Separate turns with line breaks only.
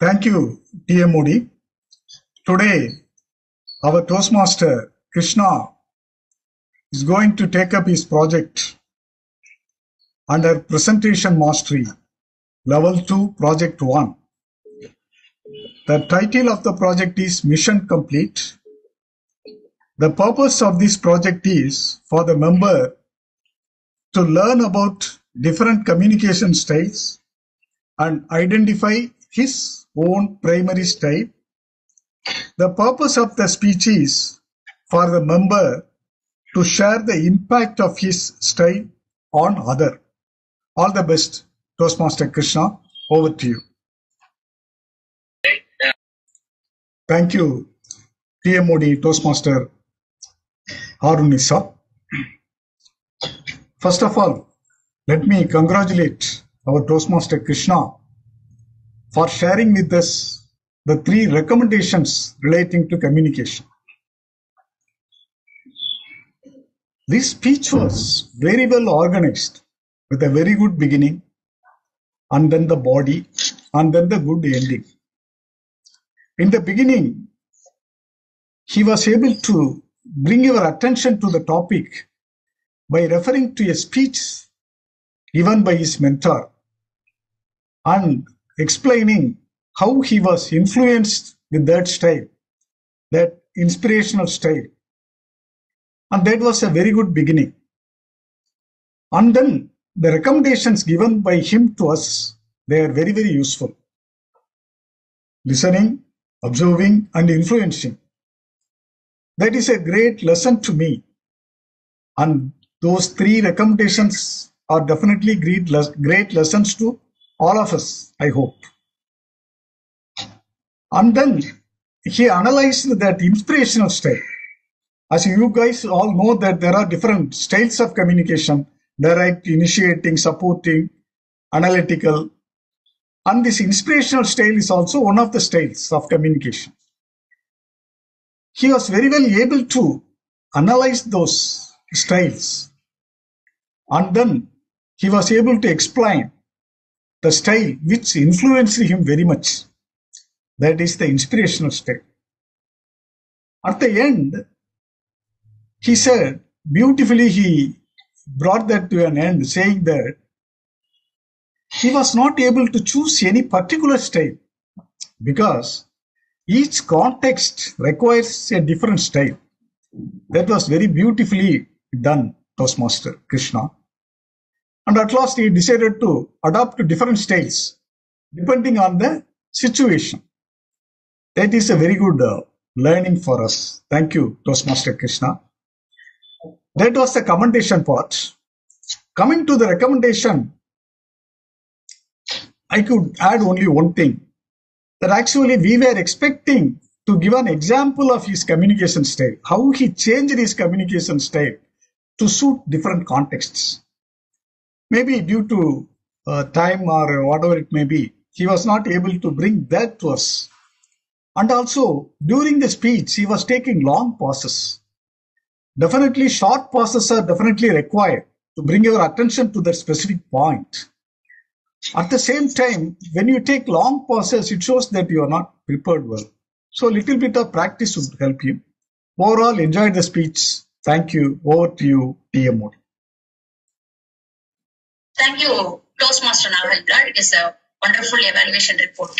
Thank you, TM Modi. Today, our Toastmaster Krishna is going to take up his project under Presentation Mastery, Level 2, Project 1. The title of the project is Mission Complete. The purpose of this project is for the member to learn about different communication styles and identify his own primary style. The purpose of the speech is for the member to share the impact of his style on other. All the best, Toastmaster Krishna. Over to you. Thank you, TM Modi Toastmaster Harunisa. First of all, let me congratulate our Toastmaster Krishna for sharing with us the three recommendations relating to communication. This speech was very well organized with a very good beginning and then the body and then the good ending. In the beginning, he was able to bring your attention to the topic by referring to a speech given by his mentor and explaining how he was influenced with that style, that inspirational style. And that was a very good beginning. And then the recommendations given by him to us, they are very, very useful. Listening, observing, and influencing. That is a great lesson to me. And those three recommendations are definitely great, great lessons to all of us, I hope. And then he analyzed that inspirational style. As you guys all know that there are different styles of communication, direct, initiating, supporting, analytical. And this inspirational style is also one of the styles of communication. He was very well able to analyze those styles. And then he was able to explain the style which influenced him very much. That is the inspirational style. At the end, he said, beautifully, he brought that to an end, saying that he was not able to choose any particular style because each context requires a different style. That was very beautifully done, Toastmaster Krishna. And at last, he decided to adopt different styles depending on the situation. That is a very good uh, learning for us. Thank you, Toastmaster Krishna. That was the commendation part. Coming to the recommendation, I could add only one thing that actually we were expecting to give an example of his communication style, how he changed his communication style to suit different contexts. Maybe due to uh, time or whatever it may be, he was not able to bring that to us. And also, during the speech, he was taking long pauses. Definitely, short pauses are definitely required to bring your attention to that specific point. At the same time, when you take long pauses, it shows that you are not prepared well. So, a little bit of practice would help you. Overall, enjoy the speech. Thank you. Over to you, TM Modi.
Thank you, Toastmaster Naval It is a wonderful evaluation report.